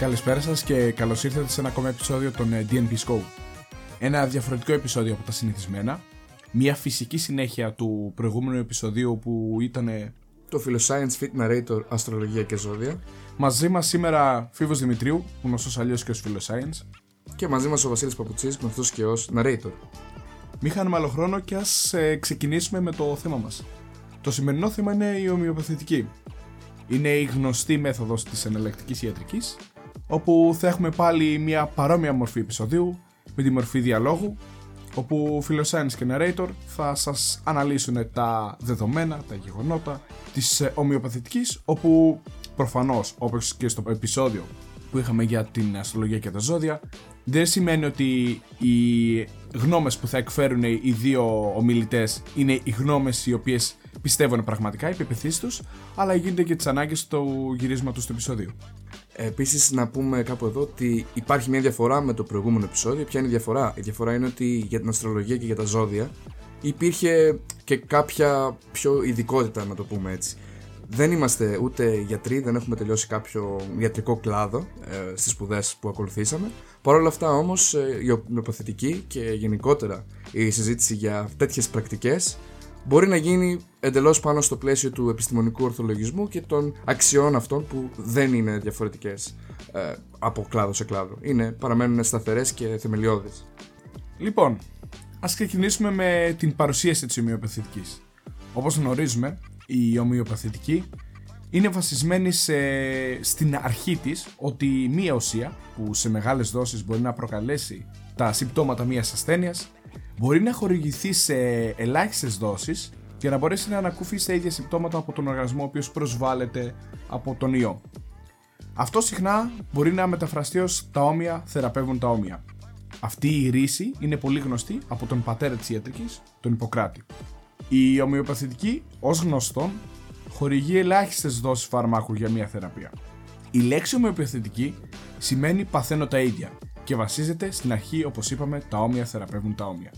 Καλησπέρα σας και καλώς ήρθατε σε ένα ακόμα επεισόδιο των ε, DNP Scope. Ένα διαφορετικό επεισόδιο από τα συνηθισμένα. Μια φυσική συνέχεια του προηγούμενου επεισοδίου που ήταν το Philoscience Fit Narrator Αστρολογία και Ζώδια. Μαζί μας σήμερα Φίβος Δημητρίου, γνωστός αλλιώς και ως Philoscience. Και μαζί μας ο Βασίλης Παπουτσής, γνωστός και ως Narrator. Μην χάνουμε άλλο χρόνο και ας ε, ξεκινήσουμε με το θέμα μας. Το σημερινό θέμα είναι η ομοιοπαθητική. Είναι η γνωστή μέθοδος της εναλλακτικής ιατρικής, όπου θα έχουμε πάλι μια παρόμοια μορφή επεισοδίου, με τη μορφή διαλόγου, όπου Philoscience και Narrator θα σας αναλύσουν τα δεδομένα, τα γεγονότα της ε, ομοιοπαθητικής, όπου προφανώς, όπως και στο επεισόδιο που είχαμε για την αστρολογία και τα ζώδια, δεν σημαίνει ότι οι γνώμες που θα εκφέρουν οι δύο ομιλητές είναι οι γνώμες οι οποίες πιστεύουν πραγματικά, οι πεπιθήσεις τους, αλλά γίνεται και τις ανάγκες του γυρίσματος του επεισοδίου. Επίσης, να πούμε κάπου εδώ ότι υπάρχει μια διαφορά με το προηγούμενο επεισόδιο. Ποια είναι η διαφορά, Η διαφορά είναι ότι για την αστρολογία και για τα ζώδια υπήρχε και κάποια πιο ειδικότητα, να το πούμε έτσι. Δεν είμαστε ούτε γιατροί, δεν έχουμε τελειώσει κάποιο ιατρικό κλάδο ε, στις σπουδές που ακολουθήσαμε. Παρ' όλα αυτά όμως ε, η ομοιοπαθητική και γενικότερα η συζήτηση για τέτοιες πρακτικές μπορεί να γίνει εντελώς πάνω στο πλαίσιο του επιστημονικού ορθολογισμού και των αξιών αυτών που δεν είναι διαφορετικές ε, από κλάδο σε κλάδο. Είναι, παραμένουν σταθερές και θεμελιώδεις. Λοιπόν, ας ξεκινήσουμε με την παρουσίαση της ομοιοπαθητικής. Όπως γνωρίζουμε, η ομοιοπαθητική είναι βασισμένη σε, στην αρχή της ότι μία ουσία που σε μεγάλες δόσεις μπορεί να προκαλέσει τα συμπτώματα μιας ασθένειας μπορεί να χορηγηθεί σε ελάχιστες δόσεις και να μπορέσει να ανακούφισει τα ίδια συμπτώματα από τον οργανισμό ο οποίος προσβάλλεται από τον ιό. Αυτό συχνά μπορεί να μεταφραστεί ως τα όμοια θεραπεύουν τα όμοια. Αυτή η ρίση είναι πολύ γνωστή από τον πατέρα της ιατρικής, τον Ιπποκράτη. Η ομοιοπαθητική, ως γνωστόν, χορηγεί ελάχιστες δόσεις φαρμάκου για μια θεραπεία. Η λέξη ομοιοπαθητική σημαίνει παθαίνω τα ίδια και βασίζεται στην αρχή όπως είπαμε τα όμοια θεραπεύουν τα όμοια.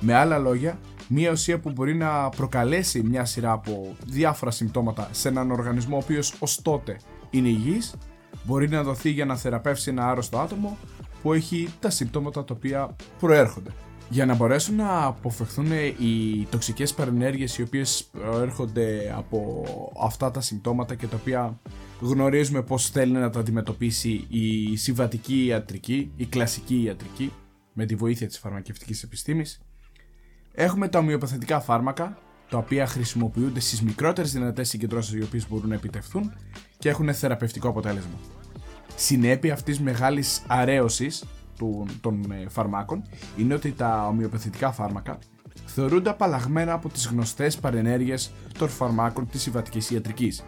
Με άλλα λόγια, μια ουσία που μπορεί να προκαλέσει μια σειρά από διάφορα συμπτώματα σε έναν οργανισμό ο οποίος ως τότε είναι υγιής, μπορεί να δοθεί για να θεραπεύσει ένα άρρωστο άτομο που έχει τα συμπτώματα τα οποία προέρχονται. Για να μπορέσουν να αποφευχθούν οι τοξικές παρενέργειες οι οποίες προέρχονται από αυτά τα συμπτώματα και τα οποία γνωρίζουμε πώς θέλει να τα αντιμετωπίσει η συμβατική ιατρική, η κλασική ιατρική με τη βοήθεια της φαρμακευτικής επιστήμης Έχουμε τα ομοιοπαθητικά φάρμακα, τα οποία χρησιμοποιούνται στις μικρότερες δυνατές συγκεντρώσεις οι οποίες μπορούν να επιτευχθούν και έχουν θεραπευτικό αποτέλεσμα. Συνέπεια αυτής τη μεγάλης αρέωσης των ε, φαρμάκων είναι ότι τα ομοιοπαθητικά φάρμακα θεωρούνται απαλλαγμένα από τις γνωστές παρενέργειες των φαρμάκων της συμβατική ιατρικής.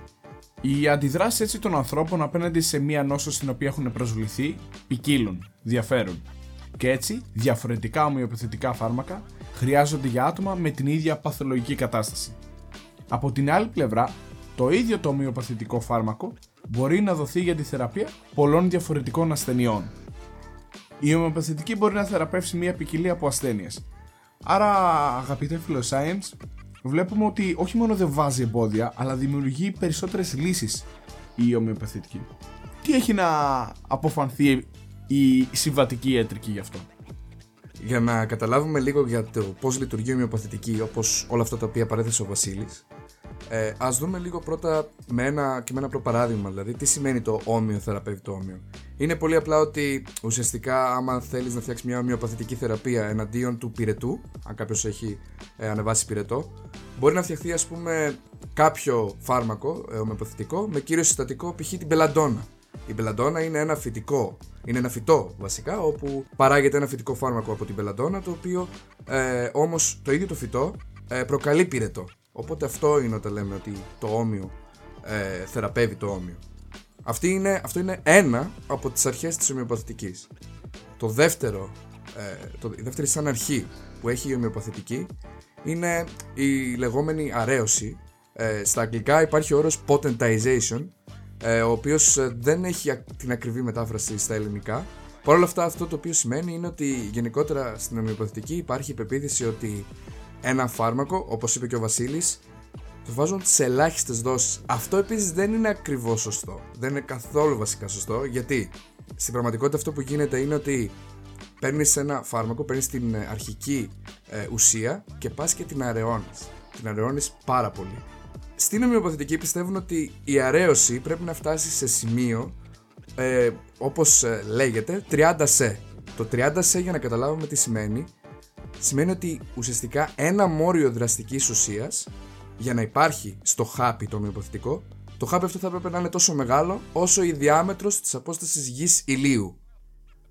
Οι αντιδράσεις έτσι των ανθρώπων απέναντι σε μία νόσο στην οποία έχουν προσβληθεί ποικίλουν, διαφέρουν. Και έτσι, διαφορετικά ομοιοπαθητικά φάρμακα χρειάζονται για άτομα με την ίδια παθολογική κατάσταση. Από την άλλη πλευρά, το ίδιο το ομοιοπαθητικό φάρμακο μπορεί να δοθεί για τη θεραπεία πολλών διαφορετικών ασθενειών. Η ομοιοπαθητική μπορεί να θεραπεύσει μια ποικιλία από ασθένειες. Άρα, αγαπητέ Philoscience, βλέπουμε ότι όχι μόνο δεν βάζει εμπόδια, αλλά δημιουργεί περισσότερες λύσεις η ομοιοπαθητική. Τι έχει να αποφανθεί η συμβατική ιατρική γι' αυτό; Για να καταλάβουμε λίγο για το πώς λειτουργεί η ομοιοπαθητική, όπως όλα αυτά τα οποία παρέθεσε ο Βασίλης, ε, ας δούμε λίγο πρώτα με ένα, και με ένα απλό παράδειγμα, δηλαδή τι σημαίνει το όμοιο θεραπεύει το όμοιο. Είναι πολύ απλά ότι ουσιαστικά, άμα θέλεις να φτιάξεις μια ομοιοπαθητική θεραπεία εναντίον του πυρετού, αν κάποιος έχει ε, ανεβάσει πυρετό, μπορεί να φτιαχτεί, ας πούμε, κάποιο φάρμακο ε, ομοιοπαθητικό με κύριο συστατικό π.χ. την πελαντόνα. Η μπελαντόνα είναι ένα φυτικό, είναι ένα φυτό βασικά, όπου παράγεται ένα φυτικό φάρμακο από την μπελαντόνα, το οποίο ε, όμως το ίδιο το φυτό ε, προκαλεί πυρετό. Οπότε αυτό είναι όταν λέμε ότι το όμοιο ε, θεραπεύει το όμοιο. Αυτή είναι, αυτό είναι ένα από τις αρχές της ομοιοπαθητικής. Το δεύτερο, ε, το, η δεύτερη σαν αρχή που έχει η ομοιοπαθητική είναι η λεγόμενη αρέωση. Ε, στα αγγλικά υπάρχει ο όρος potentization ε, ο οποίος ε, δεν έχει την ακριβή μετάφραση στα ελληνικά. Παρ' όλα αυτά, αυτό το οποίο σημαίνει είναι ότι γενικότερα στην ομοιοπαθητική υπάρχει η πεποίθηση ότι ένα φάρμακο, όπως είπε και ο Βασίλης, το βάζουν σε ελάχιστες δόσεις. Αυτό επίσης δεν είναι ακριβώς σωστό. Δεν είναι καθόλου βασικά σωστό γιατί στην πραγματικότητα αυτό που γίνεται είναι ότι παίρνεις ένα φάρμακο, παίρνεις την ε, αρχική ε, ουσία και πας και την αραιώνεις. Την αραιώνεις πάρα πολύ. Στην ομοιοπαθητική πιστεύουν ότι η αρέωση πρέπει να φτάσει σε σημείο ε, όπως ε, λέγεται 30 σε. Το 30 σε για να καταλάβουμε τι σημαίνει σημαίνει ότι ουσιαστικά ένα μόριο δραστικής ουσίας για να υπάρχει στο χάπι το ομοιοπαθητικό το χάπι αυτό θα έπρεπε να είναι τόσο μεγάλο όσο η διάμετρος της απόστασης γης ηλίου.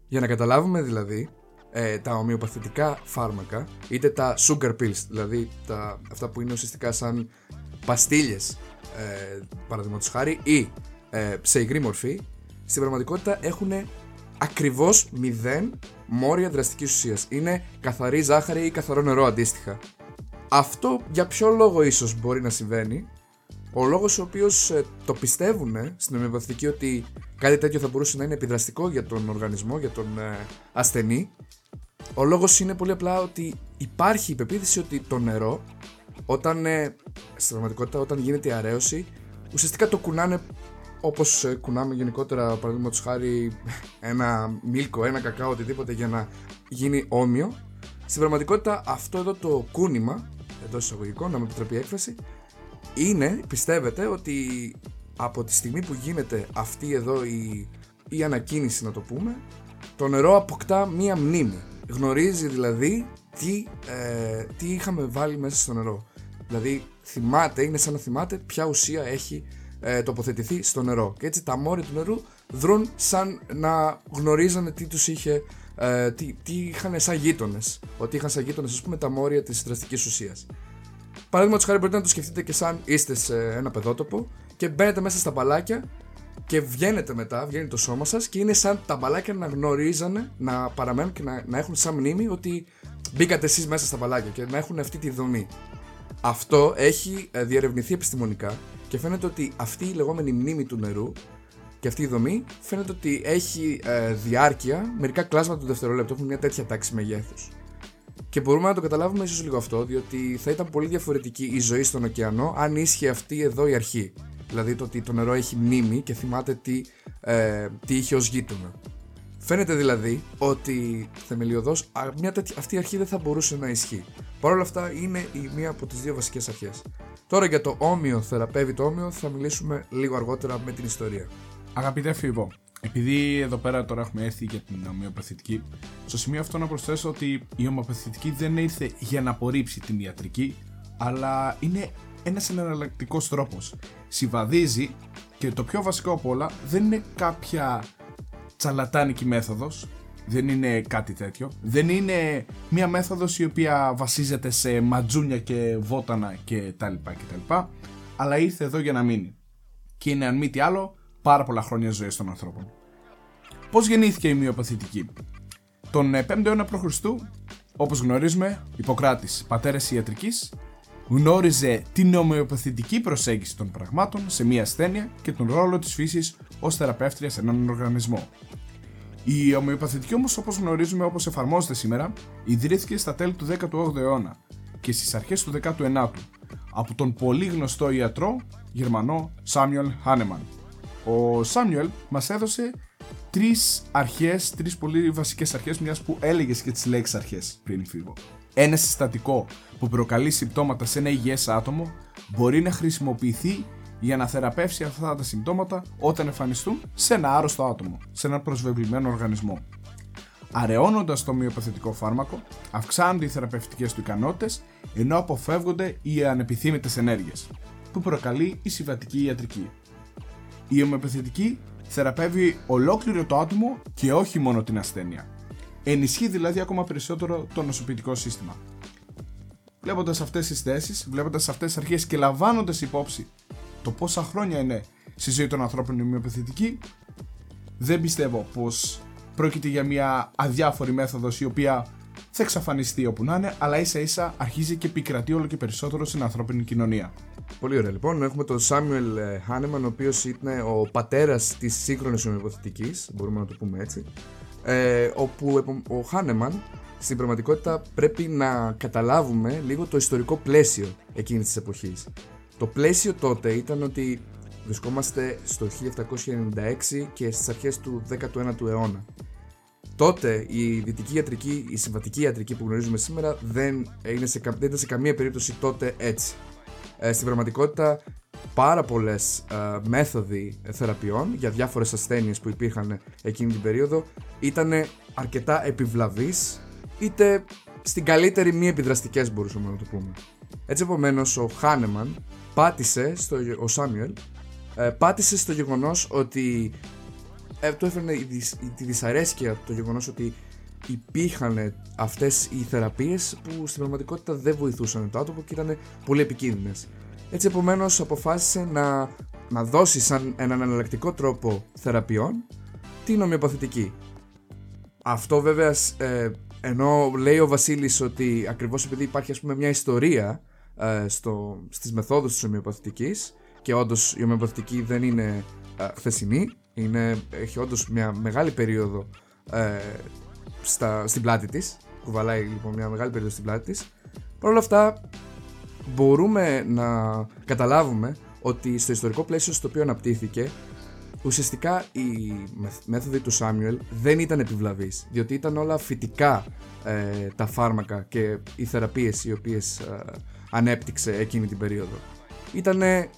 Για να καταλάβουμε δηλαδή, ε, τα ομοιοπαθητικά φάρμακα, είτε τα sugar pills, δηλαδή τα, αυτά που είναι ουσιαστικά σαν παστίλιες, ε, παραδείγματος χάρη, ή ε, σε υγρή μορφή, στην πραγματικότητα έχουν ακριβώς μηδέν μόρια δραστικής ουσίας. Είναι καθαρή ζάχαρη ή καθαρό νερό αντίστοιχα. Αυτό για ποιο λόγο ίσως μπορεί να συμβαίνει, ο λόγος ο οποίος ε, το πιστεύουν στην ομοιοπαθητική ότι κάτι τέτοιο θα μπορούσε να είναι επιδραστικό για τον οργανισμό, για τον ε, ασθενή. Ο λόγος είναι πολύ απλά ότι υπάρχει η πεποίθηση ότι το νερό, όταν ε, στην πραγματικότητα, όταν γίνεται η αρέωση, ουσιαστικά το κουνάνε όπως ε, κουνάμε γενικότερα, παραδείγματος χάρη, ένα μίλκο, ένα κακάο, οτιδήποτε για να γίνει όμοιο. Στην πραγματικότητα, αυτό εδώ το κούνημα, εντός εισαγωγικών, να με επιτρέπει η έκφραση, είναι, πιστεύετε, ότι από τη στιγμή που γίνεται αυτή εδώ η, η ανακίνηση να το πούμε, το νερό αποκτά μία μνήμη. Γνωρίζει δηλαδή τι, ε, τι είχαμε βάλει μέσα στο νερό. Δηλαδή θυμάται, είναι σαν να θυμάται ποια ουσία έχει ε, τοποθετηθεί στο νερό. Και έτσι τα μόρια του νερού δρούν σαν να γνωρίζανε τι τους είχε ε, τι, τι είχαν σαν γείτονες. Ότι είχαν σαν γείτονες, ας πούμε, τα μόρια της δραστικής ουσίας. Παραδείγματο χάρη μπορείτε να το σκεφτείτε και σαν είστε σε ένα παιδότοπο και μπαίνετε μέσα στα μπαλάκια και βγαίνετε μετά, βγαίνει το σώμα σας και είναι σαν τα μπαλάκια να γνωρίζανε, να παραμένουν και να, να έχουν σαν μνήμη ότι μπήκατε εσείς μέσα στα μπαλάκια και να έχουν αυτή τη δομή. Αυτό έχει ε, διερευνηθεί επιστημονικά και φαίνεται ότι αυτή η λεγόμενη μνήμη του νερού και αυτή η δομή φαίνεται ότι έχει ε, διάρκεια μερικά κλάσματα του δευτερολέπτου. Έχουν μια τέτοια τάξη μεγέθους. Και μπορούμε να το καταλάβουμε ίσως λίγο αυτό, διότι θα ήταν πολύ διαφορετική η ζωή στον ωκεανό αν ίσχυε αυτή εδώ η αρχή. Δηλαδή το ότι το νερό έχει μνήμη και θυμάται τι, ε, τι είχε ως γείτονα. Φαίνεται δηλαδή ότι θεμελιωδώς αυτή η αρχή δεν θα μπορούσε να ισχύει. Παρ' όλα αυτά είναι η μία από τις δύο βασικές αρχές. Τώρα για το όμοιο θεραπεύει το όμοιο θα μιλήσουμε λίγο αργότερα με την ιστορία. Αγαπητέ Φίβο, επειδή εδώ πέρα τώρα έχουμε έρθει για την ομοιοπαθητική, στο σημείο αυτό να προσθέσω ότι η ομοιοπαθητική δεν ήρθε για να απορρίψει την ιατρική, αλλά είναι ένας εναλλακτικός τρόπος. Συμβαδίζει και το πιο βασικό από όλα δεν είναι κάποια τσαλατάνικη μέθοδος, δεν είναι κάτι τέτοιο. Δεν είναι μια μέθοδος η οποία βασίζεται σε ματζούνια και βότανα και τα λοιπά και τα λοιπά, αλλά ήρθε εδώ για να μείνει. Και είναι αν μη τι άλλο πάρα πολλά χρόνια ζωής των ανθρώπων. Πώς γεννήθηκε η μειοπαθητική, Τον 5ο ε, αιώνα π.Χ., όπως γνωρίζουμε, Ιπποκράτης, πατέρας ιατρικής, γνώριζε την ομοιοπαθητική προσέγγιση των πραγμάτων σε μια ασθένεια και τον ρόλο της φύσης ως θεραπεύτριας σε έναν οργανισμό. Η ομοιοπαθητική όμως, όπως γνωρίζουμε, όπως εφαρμόζεται σήμερα, ιδρύθηκε στα τέλη του 18ου αιώνα και στις αρχές του 19ου από τον πολύ γνωστό ιατρό Γερμανό Σάμιουελ Χάνεμαν. Ο Σάμιουελ μας έδωσε τρεις αρχές, τρεις πολύ βασικές αρχές, μιας που έλεγες και τις λέξεις αρχές πριν φύγω. Ένα συστατικό που προκαλεί συμπτώματα σε ένα υγιές άτομο μπορεί να χρησιμοποιηθεί για να θεραπεύσει αυτά τα συμπτώματα όταν εμφανιστούν σε ένα άρρωστο άτομο, σε ένα προσβεβλημένο οργανισμό. Αραιώνοντας το μειοπαθητικό φάρμακο, αυξάνονται οι θεραπευτικές του ικανότητες ενώ αποφεύγονται οι ανεπιθύμητες ενέργειες, που προκαλεί η συμβατική ιατρική. Η ομοιοπαθητική θεραπεύει ολόκληρο το άτομο και όχι μόνο την ασθένεια. Ενισχύει δηλαδή ακόμα περισσότερο το νοσοποιητικό σύστημα. Βλέποντας αυτές τις θέσεις, βλέποντας αυτές τις αρχές και λαμβάνοντας υπόψη το πόσα χρόνια είναι στη ζωή των ανθρώπων η ομοιοπαθητική, δεν πιστεύω πως πρόκειται για μια αδιάφορη μέθοδος η οποία θα εξαφανιστεί όπου να είναι, αλλά ίσα ίσα αρχίζει και επικρατεί όλο και περισσότερο στην ανθρώπινη κοινωνία. Πολύ ωραία λοιπόν. Έχουμε τον Σάμιουελ Χάνεμαν, ο οποίος είναι ο πατέρας της σύγχρονης ομοιοπαθητική, μπορούμε να το πούμε έτσι. Ε, όπου ο Χάνεμαν στην πραγματικότητα πρέπει να καταλάβουμε λίγο το ιστορικό πλαίσιο εκείνης της εποχής. Το πλαίσιο τότε ήταν ότι βρισκόμαστε στο 1796 και στις αρχές του 19ου αιώνα. Τότε η δυτική ιατρική, η συμβατική ιατρική που γνωρίζουμε σήμερα δεν, είναι σε, δεν ήταν σε καμία περίπτωση τότε έτσι. Ε, στην πραγματικότητα πάρα πολλές ε, μέθοδοι θεραπείων για διάφορες ασθένειες που υπήρχαν εκείνη την περίοδο ήταν αρκετά επιβλαβείς είτε στην καλύτερη μη επιδραστικές μπορούσαμε να το πούμε. Έτσι επομένως ο Χάνεμαν πάτησε, στο, ο Σάμιουελ, ε, πάτησε στο γεγονός ότι ε, του έφερνε τη δυσαρέσκεια το γεγονός ότι υπήρχαν αυτές οι θεραπείες που στην πραγματικότητα δεν βοηθούσαν το άτομο και ήταν πολύ επικίνδυνες. Έτσι επομένως αποφάσισε να, να δώσει σαν έναν εναλλακτικό τρόπο θεραπείων την ομοιοπαθητική. Αυτό βέβαια ε, ενώ λέει ο Βασίλης ότι ακριβώς επειδή υπάρχει ας πούμε μια ιστορία ε, στο, στις μεθόδους της ομοιοπαθητικής και όντως η ομοιοπαθητική δεν είναι ε, χθεσινή, είναι, έχει όντως μια μεγάλη περίοδο ε, στα, στην πλάτη της, κουβαλάει λοιπόν μια μεγάλη περίοδο στην πλάτη της. Παρ' όλα αυτά μπορούμε να καταλάβουμε ότι στο ιστορικό πλαίσιο στο οποίο αναπτύχθηκε ουσιαστικά η μέθοδοι του Σάμιουελ δεν ήταν επιβλαβής διότι ήταν όλα φυτικά ε, τα φάρμακα και οι θεραπείες οι οποίες ε, ανέπτυξε εκείνη την περίοδο. Ήτανε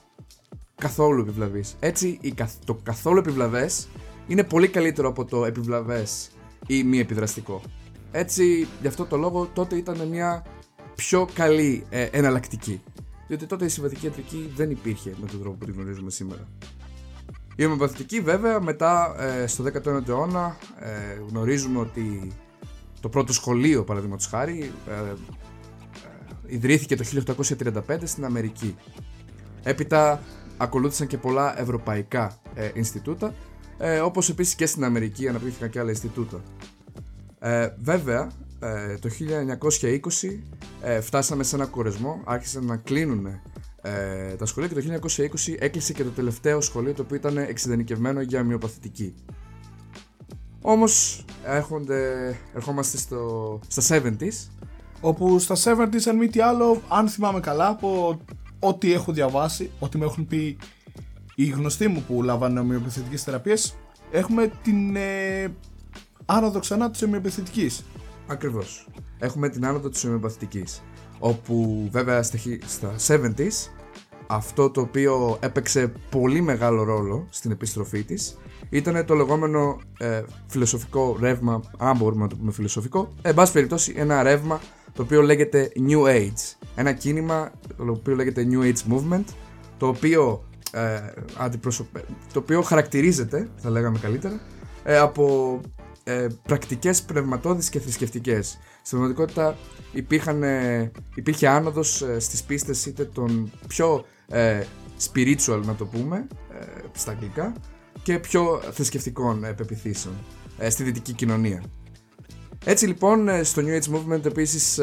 καθόλου επιβλαβής. Έτσι το καθόλου επιβλαβές είναι πολύ καλύτερο από το επιβλαβές ή μη επιδραστικό. Έτσι, γι' αυτό το λόγο τότε ήταν μια πιο καλή ε, εναλλακτική. Διότι τότε η συμβατική ιατρική δεν υπήρχε με τον τρόπο που τη γνωρίζουμε σήμερα. Η ομοιοπαθητική βέβαια μετά ε, στο 19ο αιώνα ε, γνωρίζουμε ότι το πρώτο σχολείο παραδείγματος χάρη ε, ε, ιδρύθηκε το 1835 στην Αμερική. Έπειτα ακολούθησαν και πολλά ευρωπαϊκά ε, Ινστιτούτα ε, όπως επίσης και στην Αμερική αναπτύχθηκαν και άλλα Ινστιτούτα. Ε, βέβαια ε, το 1920 ε, φτάσαμε σε ένα κορεσμό, άρχισαν να κλείνουν ε, τα σχολεία και το 1920 έκλεισε και το τελευταίο σχολείο το οποίο ήταν εξειδανικευμένο για μειοπαθητική. Όμως ερχόμαστε στο, στα 70s όπου στα 70s αν μη τι άλλο, αν θυμάμαι καλά από ό,τι έχω διαβάσει, ό,τι με έχουν πει οι γνωστοί μου που λάβανε ομοιοπαθητικές θεραπείες έχουμε την ε, άνοδο ξανά της ομοιοπαθητικής Ακριβώς. Έχουμε την άνοδο της ομοιοπαθητικής. Όπου βέβαια στα 70s αυτό το οποίο έπαιξε πολύ μεγάλο ρόλο στην επιστροφή της ήταν το λεγόμενο ε, φιλοσοφικό ρεύμα, αν μπορούμε να το πούμε φιλοσοφικό, εν πάση περιπτώσει ένα ρεύμα το οποίο λέγεται New Age. Ένα κίνημα το οποίο λέγεται New Age Movement, το οποίο, ε, το οποίο χαρακτηρίζεται, θα λέγαμε καλύτερα, ε, από ε, πρακτικές πνευματώδεις και θρησκευτικές. Στην πραγματικότητα υπήρχαν, ε, υπήρχε άνοδος ε, στις πίστες είτε των πιο ε, spiritual να το πούμε ε, στα αγγλικά και πιο θρησκευτικών ε, πεπιθήσεων στη δυτική κοινωνία. Έτσι λοιπόν στο New Age Movement επίσης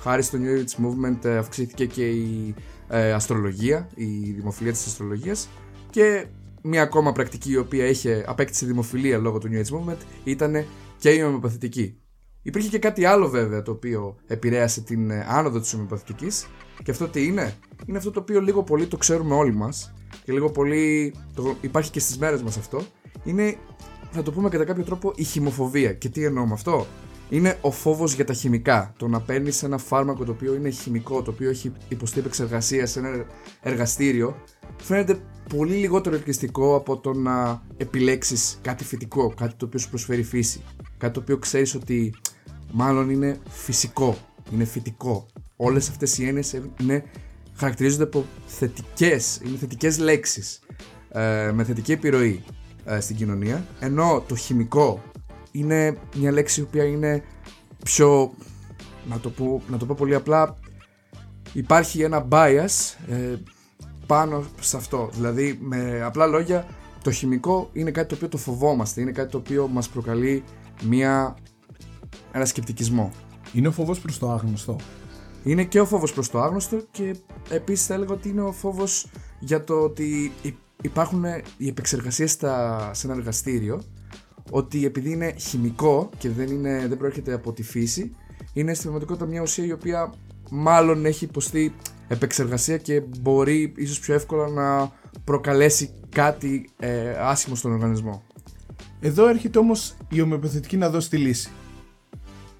χάρη στο New Age Movement αυξήθηκε και η αστρολογία, η δημοφιλία της αστρολογίας και Μία ακόμα πρακτική η οποία είχε απέκτησε δημοφιλία λόγω του New Age Movement ήταν και η ομοιοπαθητική. Υπήρχε και κάτι άλλο βέβαια το οποίο επηρέασε την ε, άνοδο της ομοιοπαθητικής και αυτό τι είναι, είναι αυτό το οποίο λίγο πολύ το ξέρουμε όλοι μας και λίγο πολύ το, υπάρχει και στις μέρες μας αυτό, είναι θα το πούμε κατά κάποιο τρόπο η χημοφοβία. Και τι εννοώ με αυτό, είναι ο φόβος για τα χημικά. Το να παίρνεις ένα φάρμακο το οποίο είναι χημικό, το οποίο έχει υποστεί επεξεργασία σε ένα εργαστήριο, φαίνεται πολύ λιγότερο ελκυστικό από το να επιλέξεις κάτι φυτικό, κάτι το οποίο σου προσφέρει φύση. Κάτι το οποίο ξέρεις ότι μάλλον είναι φυσικό, είναι φυτικό. Όλες αυτές οι έννοιες είναι, χαρακτηρίζονται από θετικές, είναι θετικές λέξεις ε, με θετική επιρροή ε, στην κοινωνία. Ενώ το χημικό είναι μια λέξη που είναι πιο. Να το, πω, να το πω πολύ απλά, υπάρχει ένα bias ε, πάνω σε αυτό. Δηλαδή, με απλά λόγια, το χημικό είναι κάτι το οποίο το φοβόμαστε, είναι κάτι το οποίο μας προκαλεί μια, ένα σκεπτικισμό. Είναι ο φόβος προς το άγνωστο. Είναι και ο φόβος προς το άγνωστο και επίσης θα έλεγα ότι είναι ο φόβος για το ότι υπάρχουν οι επεξεργασίες στα, σε ένα εργαστήριο ότι επειδή είναι χημικό και δεν, είναι, δεν προέρχεται από τη φύση, είναι στην πραγματικότητα μια ουσία η οποία μάλλον έχει υποστεί επεξεργασία και μπορεί ίσως πιο εύκολα να προκαλέσει κάτι ε, άσχημο στον οργανισμό. Εδώ έρχεται όμως η ομοιοπαθητική να δώσει τη λύση.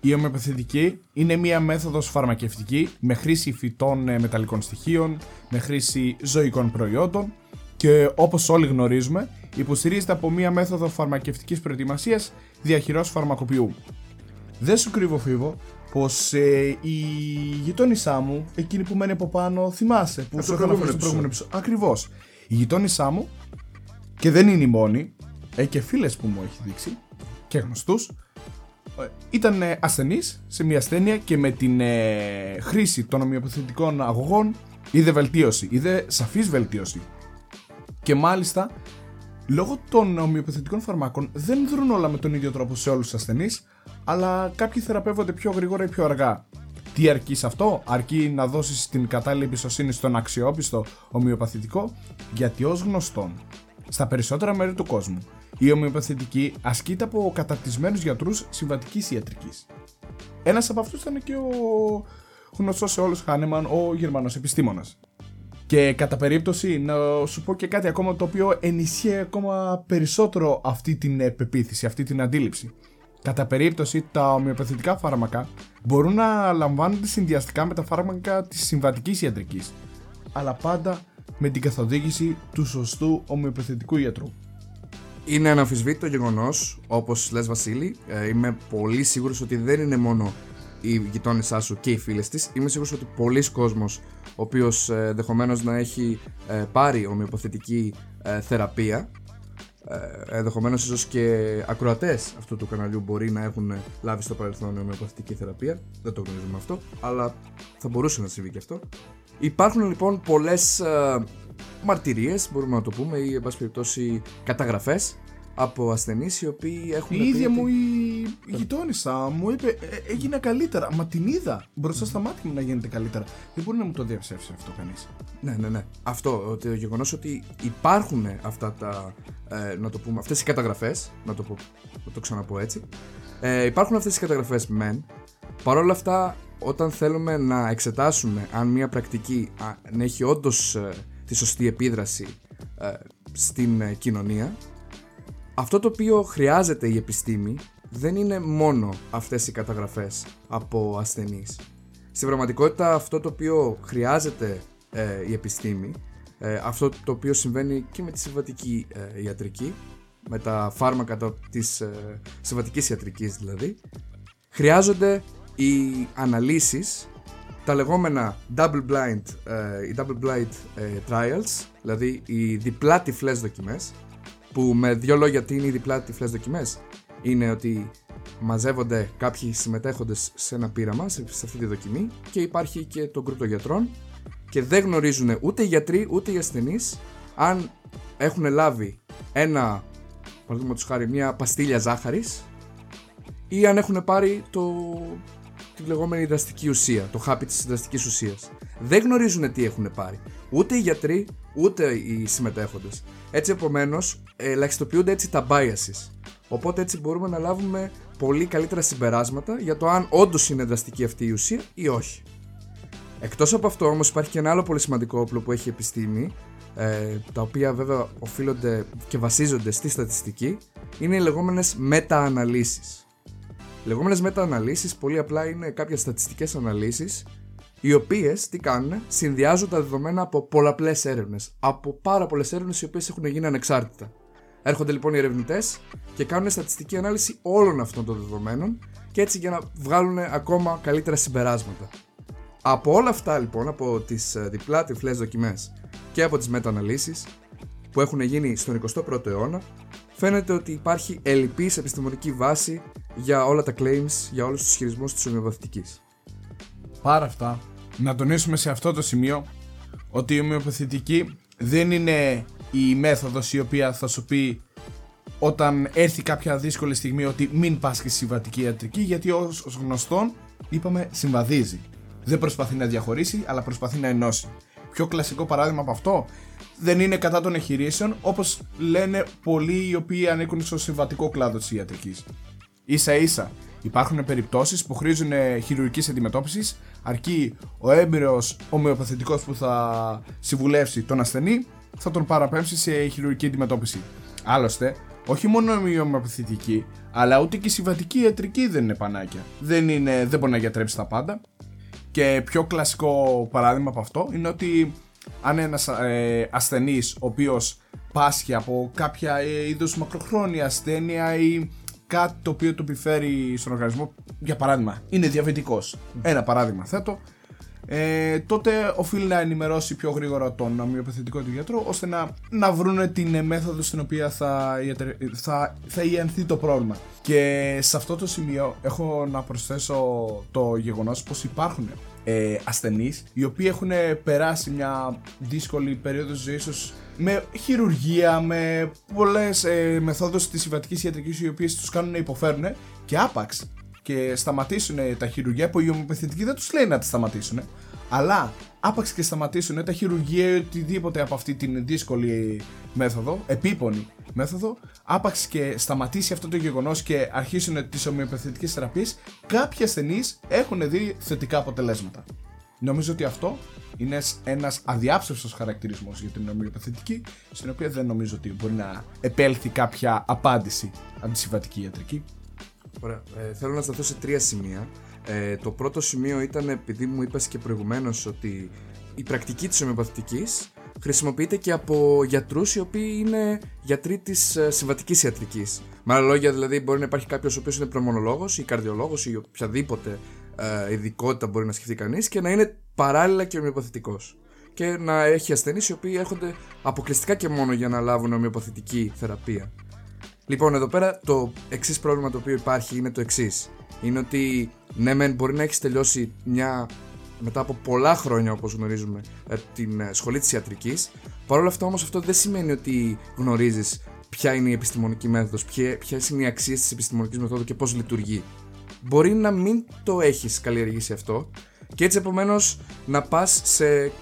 Η ομοιοπαθητική είναι μία μέθοδος φαρμακευτική με χρήση φυτών ε, μεταλλικών στοιχείων, με χρήση ζωικών προϊόντων και όπως όλοι γνωρίζουμε υποστηρίζεται από μία μέθοδο φαρμακευτικής προετοιμασίας διαχειρός φαρμακοποιού. Δεν σου κρύβω φίβο πως ε, η γειτόνισά μου, εκείνη που μένει από πάνω, θυμάσαι που σου προηγούμενο στο προηγούμενο επεισόδιο. επεισόδιο. Ακριβώς. Η γειτόνισά μου και δεν είναι η μόνη, έχει και φίλες που μου έχει δείξει και γνωστούς, ε, ήταν ε, ασθενής σε μια ασθένεια και με την ε, χρήση των ομοιοπαθητικών αγωγών είδε βελτίωση, είδε σαφής βελτίωση. Και μάλιστα, λόγω των ομοιοπαθητικών φαρμάκων δεν δρούν όλα με τον ίδιο τρόπο σε όλους τους ασθενείς, αλλά κάποιοι θεραπεύονται πιο γρήγορα ή πιο αργά. Τι αρκεί σε αυτό, αρκεί να δώσεις την κατάλληλη εμπιστοσύνη στον αξιόπιστο ομοιοπαθητικό, γιατί ως γνωστόν, στα περισσότερα μέρη του κόσμου, η ομοιοπαθητική ασκείται από καταρτισμένους γιατρούς συμβατικής ιατρικής. Ένας από αυτούς ήταν και ο γνωστός σε όλους Χάνεμαν, ο Γερμανός επιστήμονας. Και κατά περίπτωση να σου πω και κάτι ακόμα το οποίο ενισχύει ακόμα περισσότερο αυτή την ε, πεποίθηση, αυτή την αντίληψη. Κατά περίπτωση τα ομοιοπαθητικά φάρμακα μπορούν να λαμβάνονται συνδυαστικά με τα φάρμακα της συμβατικής ιατρικής, αλλά πάντα με την καθοδήγηση του σωστού ομοιοπαθητικού ιατρού. Είναι αναμφισβήτητο γεγονός, όπως λες Βασίλη. Ε, είμαι πολύ σίγουρος ότι δεν είναι μόνο η γειτόνισά σου και οι φίλες της. Είμαι σίγουρος ότι πολλοί κόσμος ο οποίος ε, ενδεχομένως να έχει ε, πάρει ομοιοπαθητική ε, θεραπεία, ε, ενδεχομένως ίσως και ακροατές αυτού του καναλιού μπορεί να έχουν λάβει στο παρελθόν ομοιοπαθητική θεραπεία. Δεν το γνωρίζουμε αυτό, αλλά θα μπορούσε να συμβεί και αυτό. Υπάρχουν λοιπόν πολλές μαρτυρίες, μπορούμε να το πούμε, ή εν πάση περιπτώσει καταγραφές από ασθενείς οι οποίοι έχουν. Η πει ίδια ότι- μου η η γειτόνισσα μου είπε «Ε, έγινε καλύτερα. Μα την είδα μπροστά στα μάτια μου να γίνεται καλύτερα. Δεν μπορεί να μου το διαψεύσει αυτό κανείς. Ναι, ναι, ναι. Αυτό, ότι το γεγονός ότι υπάρχουν αυτά τα. Ε, να το πούμε, αυτές οι καταγραφές. Να το, πω, να το ξαναπώ έτσι. Ε, υπάρχουν αυτές οι καταγραφές μεν. Παρ' όλα αυτά, όταν θέλουμε να εξετάσουμε αν μια πρακτική α, αν έχει όντως τη σωστή επίδραση ε, στην ε, κοινωνία, αυτό το οποίο χρειάζεται η επιστήμη δεν είναι μόνο αυτές οι καταγραφές από ασθενείς. Στην πραγματικότητα αυτό το οποίο χρειάζεται ε, η επιστήμη, ε, αυτό το οποίο συμβαίνει και με τη συμβατική ε, ιατρική, με τα φάρμακα τα, της ε, συμβατικής ιατρικής δηλαδή, χρειάζονται οι αναλύσεις, τα λεγόμενα double blind, ε, οι double blind ε, trials, δηλαδή οι διπλά τυφλές δοκιμές, που με δύο λόγια τι είναι οι διπλά τυφλές δοκιμές, είναι ότι μαζεύονται κάποιοι συμμετέχοντες σε ένα πείραμα, σε, σε αυτή τη δοκιμή και υπάρχει και το γκρουπ των γιατρών και δεν γνωρίζουν ούτε οι γιατροί ούτε οι ασθενείς αν έχουν λάβει ένα, παραδείγματος χάρη, μια παστίλια ζάχαρης ή αν έχουν πάρει το, τη λεγόμενη δραστική ουσία, το χάπι της δραστικής ουσίας. Δεν γνωρίζουν τι έχουν πάρει. Ούτε οι γιατροί, ούτε οι συμμετέχοντες. Έτσι επομένως, ελαχιστοποιούνται έτσι τα biases. Οπότε έτσι μπορούμε να λάβουμε πολύ καλύτερα συμπεράσματα για το αν όντως είναι δραστική αυτή η ουσία ή όχι. Εκτός από αυτό όμως υπάρχει και ένα άλλο πολύ σημαντικό όπλο που έχει η επιστήμη, ε, τα οποία βέβαια οφείλονται και βασίζονται στη στατιστική, είναι οι λεγόμενες μετα-αναλύσεις. Οι λεγόμενες μετα-αναλύσεις πολύ απλά είναι κάποιες στατιστικές αναλύσεις οι οποίες τι κάνουν, συνδυάζουν τα δεδομένα από πολλαπλές έρευνες, από πάρα πολλές έρευνες οι οποίες έχουν γίνει ανεξάρτητα. Έρχονται λοιπόν οι ερευνητές και κάνουν στατιστική ανάλυση όλων αυτών των δεδομένων και έτσι για να βγάλουν ακόμα καλύτερα συμπεράσματα. Από όλα αυτά λοιπόν, από τις ε, διπλά τυφλές δοκιμές και από τις μεταναλύσεις που έχουν γίνει στον 21ο αιώνα, φαίνεται ότι υπάρχει ελλειπής επιστημονική βάση για όλα τα claims, για όλους τους ισχυρισμούς της ομοιοπαθητικής. Πάρα αυτά, να τονίσουμε σε αυτό το σημείο ότι η ομοιοπαθητική δεν είναι η μέθοδος η οποία θα σου πει όταν έρθει κάποια δύσκολη στιγμή ότι μην πας και στη συμβατική ιατρική γιατί ως ως γνωστόν είπαμε συμβαδίζει. Δεν προσπαθεί να διαχωρίσει αλλά προσπαθεί να ενώσει. Πιο κλασικό παράδειγμα από αυτό δεν είναι κατά των εγχειρήσεων όπως λένε πολλοί οι οποίοι ανήκουν στο συμβατικό κλάδο της ιατρικής. Ίσα ίσα Υπάρχουν περιπτώσεις που χρήζουν χειρουργικής αντιμετώπισης αρκεί ο έμπειρος ομοιοπαθητικός που θα συμβουλεύσει τον ασθενή θα τον παραπέμψει σε χειρουργική αντιμετώπιση. Άλλωστε, όχι μόνο η ομοιοπαθητική, αλλά ούτε και η συμβατική ιατρική δεν είναι πανάκια. Δεν, είναι, δεν μπορεί να γιατρέψει τα πάντα. Και πιο κλασικό παράδειγμα από αυτό είναι ότι αν ένας ε, ασθενής ο οποίος πάσχει από κάποια ε, είδους μακροχρόνια ασθένεια ή κάτι το οποίο του επιφέρει στον οργανισμό, για παράδειγμα, είναι διαβητικός. Ένα παράδειγμα θέτω, ε, τότε οφείλει να ενημερώσει πιο γρήγορα τον ομοιοπαθητικό του γιατρό ώστε να, να βρουν την μέθοδο στην οποία θα, θα, θα ιανθεί το πρόβλημα. Και σε αυτό το σημείο έχω να προσθέσω το γεγονός πως υπάρχουν ε, ασθενείς οι οποίοι έχουν περάσει μια δύσκολη περίοδο ζωής τους με χειρουργία, με πολλές ε, μεθόδους της συμβατικής ιατρικής οι οποίες τους κάνουν να υποφέρουν και άπαξ και σταματήσουν τα χειρουργία που η ομοιοπαθητική δεν τους λέει να τα σταματήσουν αλλά άπαξ και σταματήσουν τα χειρουργία ή οτιδήποτε από αυτή την δύσκολη μέθοδο, επίπονη μέθοδο, άπαξ και σταματήσει αυτό το γεγονός και αρχίσουν τις ομοιοπαθητικέ θεραπείες, κάποιοι ασθενείς έχουν δει θετικά αποτελέσματα. Νομίζω ότι αυτό είναι ένας αδιάψευστος χαρακτηρισμός για την ομοιοπαθητική, στην οποία δεν νομίζω ότι μπορεί να επέλθει κάποια απάντηση από τη συμβατική ιατρική. Ωραία. Ε, θέλω να σταθώ σε τρία σημεία. Ε, το πρώτο σημείο ήταν επειδή μου είπες και προηγουμένως ότι η πρακτική της ομοιοπαθητικής χρησιμοποιείται και από γιατρούς οι οποίοι είναι γιατροί της ε, συμβατικής ιατρικής. Με άλλα λόγια δηλαδή μπορεί να υπάρχει κάποιος ο οποίος είναι προμονολόγος ή καρδιολόγος ή οποιαδήποτε ε, ειδικότητα μπορεί να σκεφτεί κανείς και να είναι παράλληλα και ομοιοπαθητικός και να έχει ασθενείς οι οποίοι έρχονται αποκλειστικά και μόνο για να λάβουν ομοιοπαθητική θεραπεία. Λοιπόν, εδώ πέρα το εξής πρόβλημα το οποίο υπάρχει είναι το εξής. Είναι ότι ναι, μεν μπορεί να έχεις τελειώσει μια μετά από πολλά χρόνια όπως γνωρίζουμε ε, την ε, σχολή της ιατρικής Παρ' όλα αυτά όμως αυτό δεν σημαίνει ότι γνωρίζεις ποια είναι η επιστημονική μέθοδος, ποιες είναι οι αξίες της επιστημονικής μεθόδου και πώς λειτουργεί. Μπορεί να μην το έχεις καλλιεργήσει αυτό και έτσι επομένως να πας σε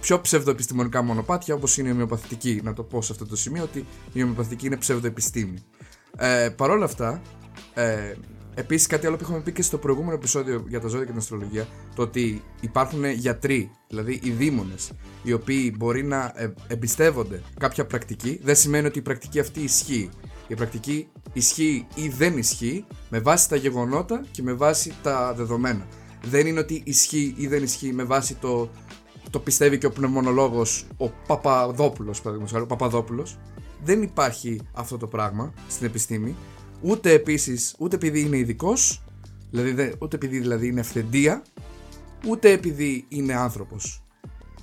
πιο ψευδοεπιστημονικά μονοπάτια όπως είναι η ομοιοπαθητική. Να το πω σε αυτό το σημείο ότι η ομοιοπαθητική είναι ψευδοεπιστήμη. Ε, Παρ' όλα αυτά, ε, Επίσης, κάτι άλλο που είχαμε πει και στο προηγούμενο επεισόδιο για τα ζώδια και την αστρολογία, το ότι υπάρχουν γιατροί, δηλαδή οι δήμονες, οι οποίοι μπορεί να ε, εμπιστεύονται κάποια πρακτική, δεν σημαίνει ότι η πρακτική αυτή ισχύει. Η πρακτική ισχύει ή δεν ισχύει με βάση τα γεγονότα και με βάση τα δεδομένα. Δεν είναι ότι ισχύει ή δεν ισχύει με βάση το, το πιστεύει και ο πνευμονολόγος, ο Παπαδόπουλος, παραδείγματος, ο Παπαδόπουλος. Δεν υπάρχει αυτό το πράγμα στην επιστήμη ούτε επίσης, ούτε επειδή είναι ειδικός, δηλαδή, ούτε επειδή δηλαδή είναι ευθεντία, ούτε επειδή είναι άνθρωπος.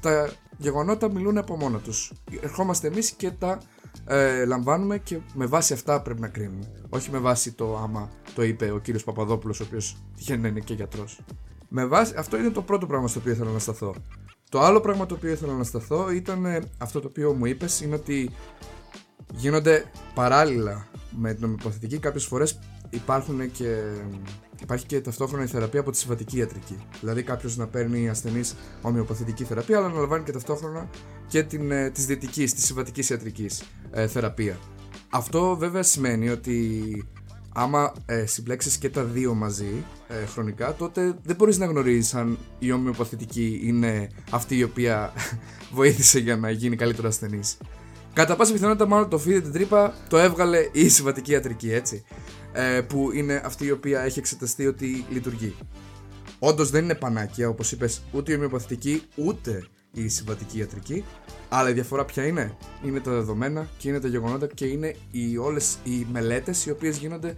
Τα γεγονότα μιλούν από μόνα τους. Ερχόμαστε εμείς και τα ε, λαμβάνουμε και με βάση αυτά πρέπει να κρίνουμε. Όχι με βάση το άμα το είπε ο κύριος Παπαδόπουλος, ο οποίος τυχαίνει να είναι και γιατρός. Με βάση, αυτό είναι το πρώτο πράγμα στο οποίο ήθελα να σταθώ. Το άλλο πράγμα το οποίο ήθελα να σταθώ ήταν ε, αυτό το οποίο μου είπες είναι ότι γίνονται παράλληλα με την ομοιοπαθητική κάποιες φορές υπάρχουν και, υπάρχει και ταυτόχρονα η θεραπεία από τη συμβατική ιατρική. Δηλαδή κάποιος να παίρνει ασθενή ομοιοπαθητική θεραπεία, αλλά να λαμβάνει και ταυτόχρονα και την, ε, της δυτικής, της συμβατικής ιατρικής ε, θεραπεία. Αυτό βέβαια σημαίνει ότι άμα ε, συμπλέξεις και τα δύο μαζί ε, χρονικά, τότε δεν μπορείς να γνωρίζεις αν η ομοιοπαθητική είναι αυτή η οποία βοήθησε για να γίνει καλύτερο ασθενής. Κατά πάσα πιθανότητα, μάλλον το φίδι την τρύπα το έβγαλε η συμβατική ιατρική, έτσι. Ε, που είναι αυτή η οποία έχει εξεταστεί ότι λειτουργεί. Όντως δεν είναι πανάκια, όπως είπες, ούτε η ομοιοπαθητική ούτε η συμβατική ιατρική. Αλλά η διαφορά ποια είναι, είναι τα δεδομένα και είναι τα γεγονότα και είναι οι, όλες οι μελέτες οι οποίες γίνονται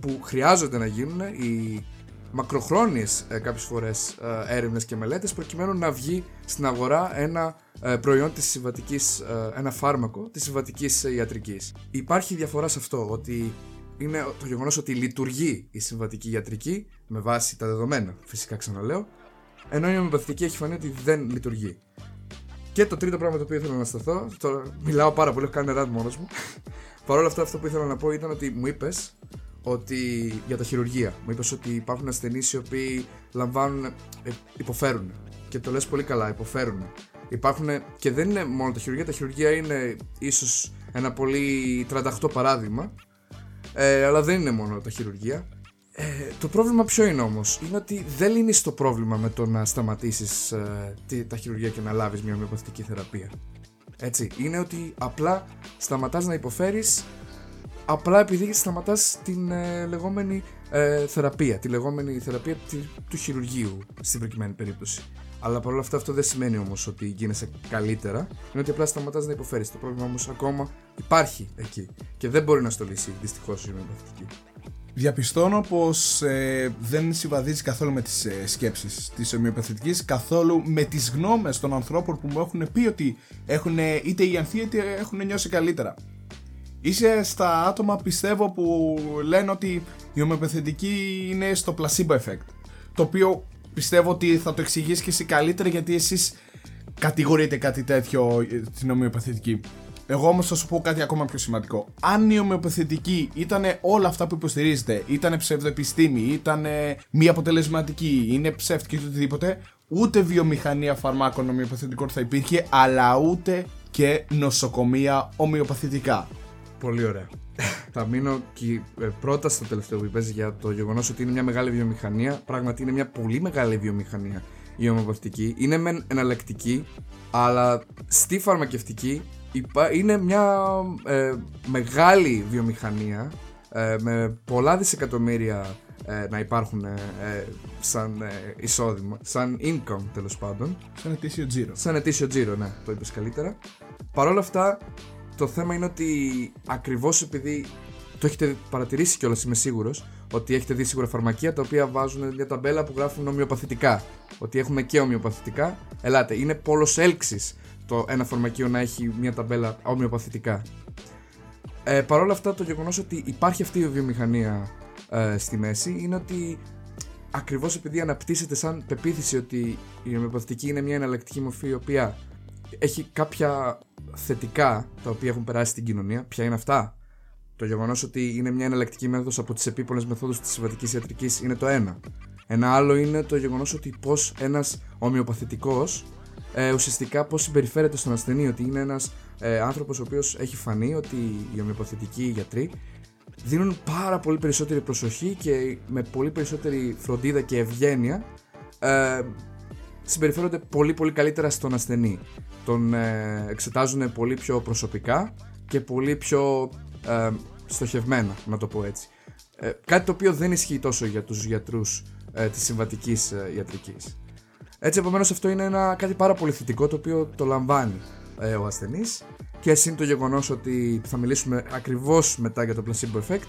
που χρειάζονται να γίνουν οι μακροχρόνιες ε, κάποιες φορές ε, έρευνες και μελέτες προκειμένου να βγει στην αγορά ένα ε, προϊόν της συμβατικής, ε, ένα φάρμακο της συμβατικής ιατρικής. Υπάρχει διαφορά σε αυτό, ότι είναι το γεγονός ότι λειτουργεί η συμβατική ιατρική με βάση τα δεδομένα, φυσικά ξαναλέω, ενώ η ομοιοπαθητική έχει φανεί ότι δεν λειτουργεί. Και το τρίτο πράγμα το οποίο ήθελα να σταθώ, τώρα μιλάω πάρα πολύ, έχω κάνει ραντ μόνος μου. Παρ' όλα αυτά, αυτό που ήθελα να πω ήταν ότι μου είπες ότι για τα χειρουργία. Μου είπες ότι υπάρχουν ασθενείς οι οποίοι λαμβάνουν, ε, υποφέρουν. Και το λες πολύ καλά, υποφέρουν. Υπάρχουν και δεν είναι μόνο τα χειρουργία, τα χειρουργία είναι ίσως ένα πολύ 38 παράδειγμα. Ε, αλλά δεν είναι μόνο τα χειρουργία. Ε, το πρόβλημα ποιο είναι όμως, είναι ότι δεν λύνεις το πρόβλημα με το να σταματήσεις ε, τα χειρουργία και να λάβεις μια ομοιοπαθητική θεραπεία. Έτσι, είναι ότι απλά σταματάς να υποφέρεις απλά επειδή σταματάς την ε, λεγόμενη ε, θεραπεία, τη λεγόμενη θεραπεία του χειρουργείου στην προκειμένη περίπτωση. Αλλά παρόλα αυτά αυτό δεν σημαίνει όμως ότι γίνεσαι καλύτερα. Είναι ότι απλά σταματάς να υποφέρεις. Το πρόβλημα όμως ακόμα υπάρχει εκεί. Και δεν μπορεί να στο λύσει δυστυχώς η ομοιοπαθητική. Διαπιστώνω πως ε, δεν συμβαδίζει καθόλου με τις ε, σκέψεις της ομοιοπαθητικής, καθόλου με τις γνώμες των ανθρώπων που μου έχουν πει ότι έχουν είτε η ανθή είτε έχουν νιώσει καλύτερα. Είσαι στα άτομα πιστεύω που λένε ότι η ομοιοπαθητική είναι στο placebo effect. Το οποίο πιστεύω ότι θα το εξηγήσει και εσύ καλύτερα γιατί εσείς κατηγορείτε κάτι τέτοιο ε, την ομοιοπαθητική. Εγώ όμως θα σου πω κάτι ακόμα πιο σημαντικό. Αν η ομοιοπαθητική ήταν όλα αυτά που υποστηρίζετε, ήταν ψευδοεπιστήμη, ήταν μη αποτελεσματική, είναι ψεύτικη ή οτιδήποτε, ούτε βιομηχανία φαρμάκων ομοιοπαθητικών θα υπήρχε, αλλά ούτε και νοσοκομεία ομοιοπαθητικά. Πολύ ωραία. Θα μείνω και ε, πρώτα στο τελευταίο που είπες για το γεγονός ότι είναι μια μεγάλη βιομηχανία. Πράγματι είναι μια πολύ μεγάλη βιομηχανία η ομοιοπαθητική. Είναι μεν εναλλακτική, αλλά στη φαρμακευτική είναι μια ε, μεγάλη βιομηχανία ε, με πολλά δισεκατομμύρια να υπάρχουν σαν εισόδημα, σαν income τέλος πάντων. Σαν ετήσιο τζίρο. Σαν ετήσιο τζίρο, ναι, το είπες καλύτερα. Παρ' όλα αυτά, το θέμα είναι ότι ακριβώς επειδή το έχετε παρατηρήσει κιόλας, είμαι σίγουρος, ότι έχετε δει σίγουρα φαρμακεία τα οποία βάζουν μια ταμπέλα που γράφουν ομοιοπαθητικά. Ότι έχουμε και ομοιοπαθητικά. Ελάτε, είναι πόλος έλξης το ένα φαρμακείο να έχει μια ταμπέλα ομοιοπαθητικά. Ε, Παρ' όλα αυτά, το γεγονός ότι υπάρχει αυτή η βιομηχανία ε, στη μέση είναι ότι ακριβώς επειδή αναπτύσσεται σαν πεποίθηση ότι η ομοιοπαθητική είναι μια εναλλακτική μορφή η οποία έχει κάποια θετικά τα οποία έχουν περάσει στην κοινωνία. Ποια είναι αυτά; Το γεγονός ότι είναι μια εναλλακτική μέθοδος από τις επίπονες μεθόδους της συμβατικής ιατρικής είναι το ένα. Ένα άλλο είναι το γεγονός ότι πώς ένας ομοιοπαθητικός ε, ουσιαστικά πώς συμπεριφέρεται στον ασθενή. Ότι είναι ένας ε, άνθρωπος ο οποίος έχει φανεί ότι οι ομοιοπαθητικοί γιατροί δίνουν πάρα πολύ περισσότερη προσοχή και με πολύ περισσότερη φροντίδα και ευγένεια ε, συμπεριφέρονται πολύ πολύ καλύτερα στον ασθενή. Τον ε, εξετάζουν πολύ πιο προσωπικά και πολύ πιο ε, στοχευμένα, να το πω έτσι. Ε, κάτι το οποίο δεν ισχύει τόσο για τους γιατρούς ε, της συμβατικής ε, ιατρικής. Έτσι επομένως αυτό είναι ένα, κάτι πάρα πολύ θετικό το οποίο το λαμβάνει ε, ο ασθενής και είναι το γεγονός ότι θα μιλήσουμε ακριβώς μετά για το placebo effect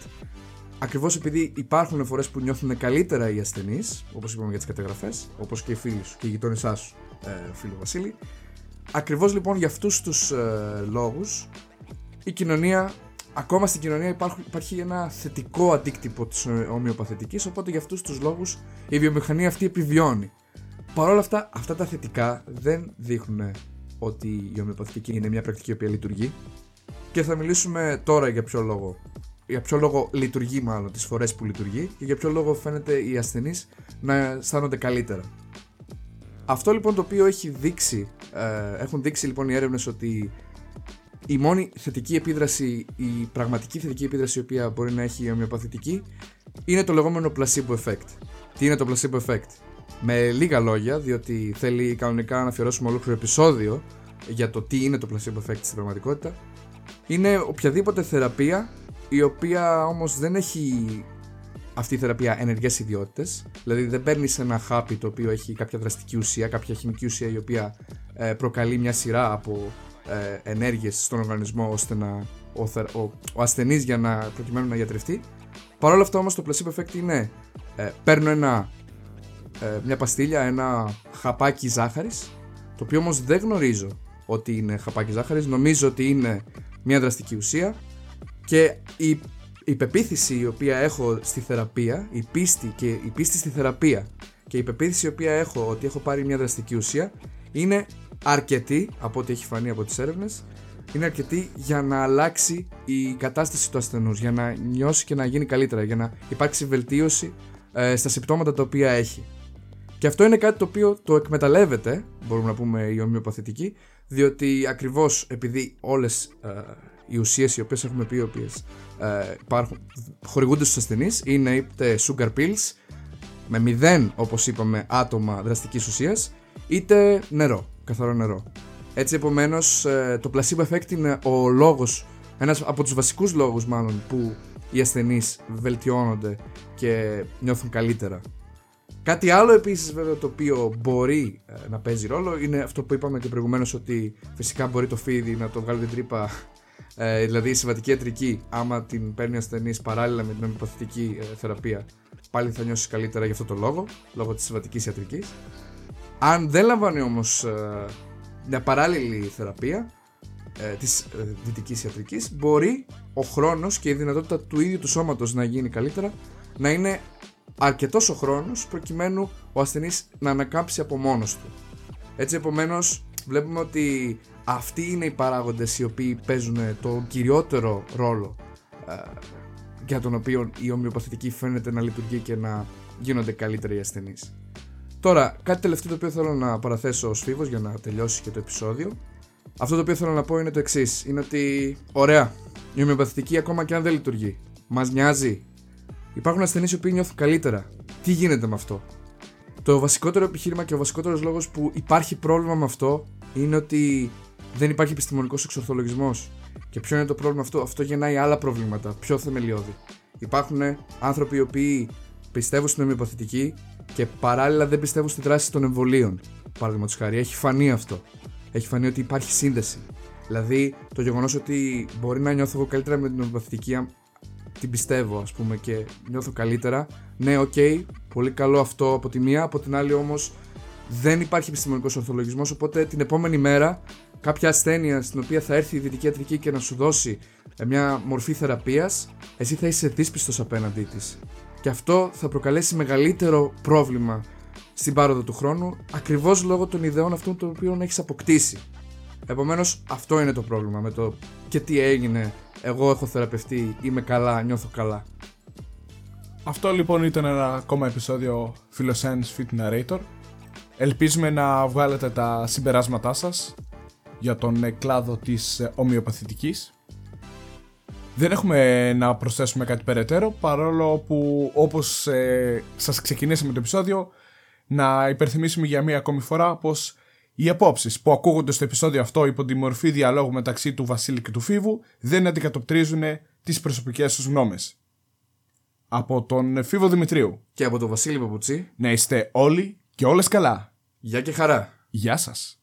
Ακριβώς επειδή υπάρχουν φορές που νιώθουν καλύτερα οι ασθενείς, όπως είπαμε για τις καταγραφές, όπως και οι φίλοι σου και οι γειτόνισά σου, ε, φίλο Βασίλη. Ακριβώς λοιπόν για αυτούς τους ε, λόγους, η κοινωνία, ακόμα στην κοινωνία υπάρχει, υπάρχει ένα θετικό αντίκτυπο της ομοιοπαθητική, οπότε για αυτούς τους λόγους η βιομηχανία αυτή επιβιώνει. Παρ' όλα αυτά, αυτά τα θετικά δεν δείχνουν ότι η ομοιοπαθητική είναι μια πρακτική που λειτουργεί. Και θα μιλήσουμε τώρα για ποιο λόγο για ποιο λόγο λειτουργεί μάλλον τις φορές που λειτουργεί και για ποιο λόγο φαίνεται οι ασθενείς να αισθάνονται καλύτερα. Αυτό λοιπόν το οποίο έχει δείξει, ε, έχουν δείξει λοιπόν οι έρευνες ότι η μόνη θετική επίδραση, η πραγματική θετική επίδραση η οποία μπορεί να έχει η ομοιοπαθητική είναι το λεγόμενο placebo effect. Τι είναι το placebo effect? Με λίγα λόγια, διότι θέλει κανονικά να αφιερώσουμε ολόκληρο επεισόδιο για το τι είναι το placebo effect στην πραγματικότητα, είναι οποιαδήποτε θεραπεία η οποία όμως δεν έχει αυτή η θεραπεία ενεργές ιδιότητες. Δηλαδή δεν παίρνεις ένα χάπι το οποίο έχει κάποια δραστική ουσία, κάποια χημική ουσία η οποία ε, προκαλεί μια σειρά από ε, ενέργειες στον οργανισμό ώστε να ο, ο, ο ασθενής για να προκειμένου να γιατρευτεί. Παρ' όλα αυτά όμως το placebo effect είναι ε, παίρνω ένα, ε, μια παστίλια, ένα χαπάκι ζάχαρης το οποίο όμως δεν γνωρίζω ότι είναι χαπάκι ζάχαρης. Νομίζω ότι είναι μια δραστική ουσία και η, η πεποίθηση η οποία έχω στη θεραπεία, η πίστη και η πίστη στη θεραπεία και η πεποίθηση η οποία έχω ότι έχω πάρει μια δραστική ουσία είναι αρκετή από ό,τι έχει φανεί από τις έρευνες είναι αρκετή για να αλλάξει η κατάσταση του ασθενούς, για να νιώσει και να γίνει καλύτερα, για να υπάρξει βελτίωση ε, στα συμπτώματα τα οποία έχει. Και αυτό είναι κάτι το οποίο το εκμεταλλεύεται, μπορούμε να πούμε η ομοιοπαθητική, διότι ακριβώς επειδή όλες ε, οι ουσίες οι οποίες έχουμε πει, οι οποίες ε, υπάρχουν, χορηγούνται στους ασθενείς, είναι είτε sugar pills με μηδέν, όπως είπαμε, άτομα δραστικής ουσίας, είτε νερό, καθαρό νερό. Έτσι, επομένως, ε, το placebo effect είναι ο λόγος, ένας από τους βασικούς λόγους μάλλον που οι ασθενείς βελτιώνονται και νιώθουν καλύτερα. Κάτι άλλο επίσης, βέβαια, το οποίο μπορεί ε, να παίζει ρόλο είναι αυτό που είπαμε και προηγουμένως ότι φυσικά μπορεί το φίδι να το βγάλει την τρύπα. Ε, δηλαδή η συμβατική ιατρική, άμα την παίρνει ο ασθενής παράλληλα με την ομοιοπαθητική ε, θεραπεία, πάλι θα νιώσεις καλύτερα για αυτό το λόγο, λόγω της συμβατικής ιατρικής. Αν δεν λαμβάνει όμως ε, μια παράλληλη θεραπεία ε, της ε, δυτικής ιατρικής, μπορεί ο χρόνος και η δυνατότητα του ίδιου του σώματος να γίνει καλύτερα να είναι αρκετός ο χρόνος προκειμένου ο ασθενής να ανακάμψει από μόνος του. Έτσι, επομένως, βλέπουμε ότι αυτοί είναι οι παράγοντες οι οποίοι παίζουν το κυριότερο ρόλο ε, για τον οποίο η ομοιοπαθητική φαίνεται να λειτουργεί και να γίνονται καλύτεροι οι ασθενείς. Τώρα, κάτι τελευταίο το οποίο θέλω να παραθέσω ως φίβος για να τελειώσει και το επεισόδιο. Αυτό το οποίο θέλω να πω είναι το εξής: Είναι ότι, ωραία, η ομοιοπαθητική ακόμα και αν δεν λειτουργεί, μας νοιάζει. Υπάρχουν ασθενείς οι οποίοι νιώθουν καλύτερα. Τι γίνεται με αυτό; Το βασικότερο επιχείρημα και ο βασικότερος λόγος που υπάρχει πρόβλημα με αυτό είναι ότι δεν υπάρχει επιστημονικός εξορθολογισμός. Και ποιο είναι το πρόβλημα αυτό, αυτό γεννάει άλλα προβλήματα, πιο θεμελιώδη. Υπάρχουν άνθρωποι οι οποίοι πιστεύουν στην ομοιοπαθητική και παράλληλα δεν πιστεύουν στη δράση των εμβολίων. Παραδείγματος χάρη, έχει φανεί αυτό. Έχει φανεί ότι υπάρχει σύνδεση. Δηλαδή, το γεγονός ότι μπορεί να νιώθω εγώ καλύτερα με την ομοιοπαθητική, την πιστεύω, ας πούμε, και νιώθω καλύτερα. Ναι, OK, okay, πολύ καλό αυτό από τη μία. Από την άλλη, όμως, δεν υπάρχει επιστημονικός ορθολογισμός. Οπότε την επόμενη μέρα, κάποια ασθένεια στην οποία θα έρθει η δυτική ιατρική και να σου δώσει ε, μια μορφή θεραπείας, εσύ θα είσαι δύσπιστος απέναντί της. Και αυτό θα προκαλέσει μεγαλύτερο πρόβλημα στην πάροδο του χρόνου, ακριβώς λόγω των ιδεών αυτών των οποίων έχεις αποκτήσει. Επομένως, αυτό είναι το πρόβλημα με το και τι έγινε. Εγώ έχω θεραπευτεί, είμαι καλά, νιώθω καλά. Αυτό λοιπόν ήταν ένα ακόμα επεισόδιο Philoscience Fit Narrator. Ελπίζουμε να βγάλετε τα συμπεράσματά σας για τον κλάδο της ομοιοπαθητικής. Δεν έχουμε να προσθέσουμε κάτι περαιτέρω, παρόλο που όπως ε, σας ξεκινήσαμε το επεισόδιο, να υπερθυμίσουμε για μία ακόμη φορά πως οι απόψεις που ακούγονται στο επεισόδιο αυτό υπό τη μορφή διαλόγου μεταξύ του Βασίλη και του Φίβου δεν αντικατοπτρίζουν τις προσωπικές τους γνώμες. Από τον Φίβο Δημητρίου Και από τον Βασίλη Παπουτσί, να είστε όλοι και όλες καλά. γεια και χαρά. Γεια σας.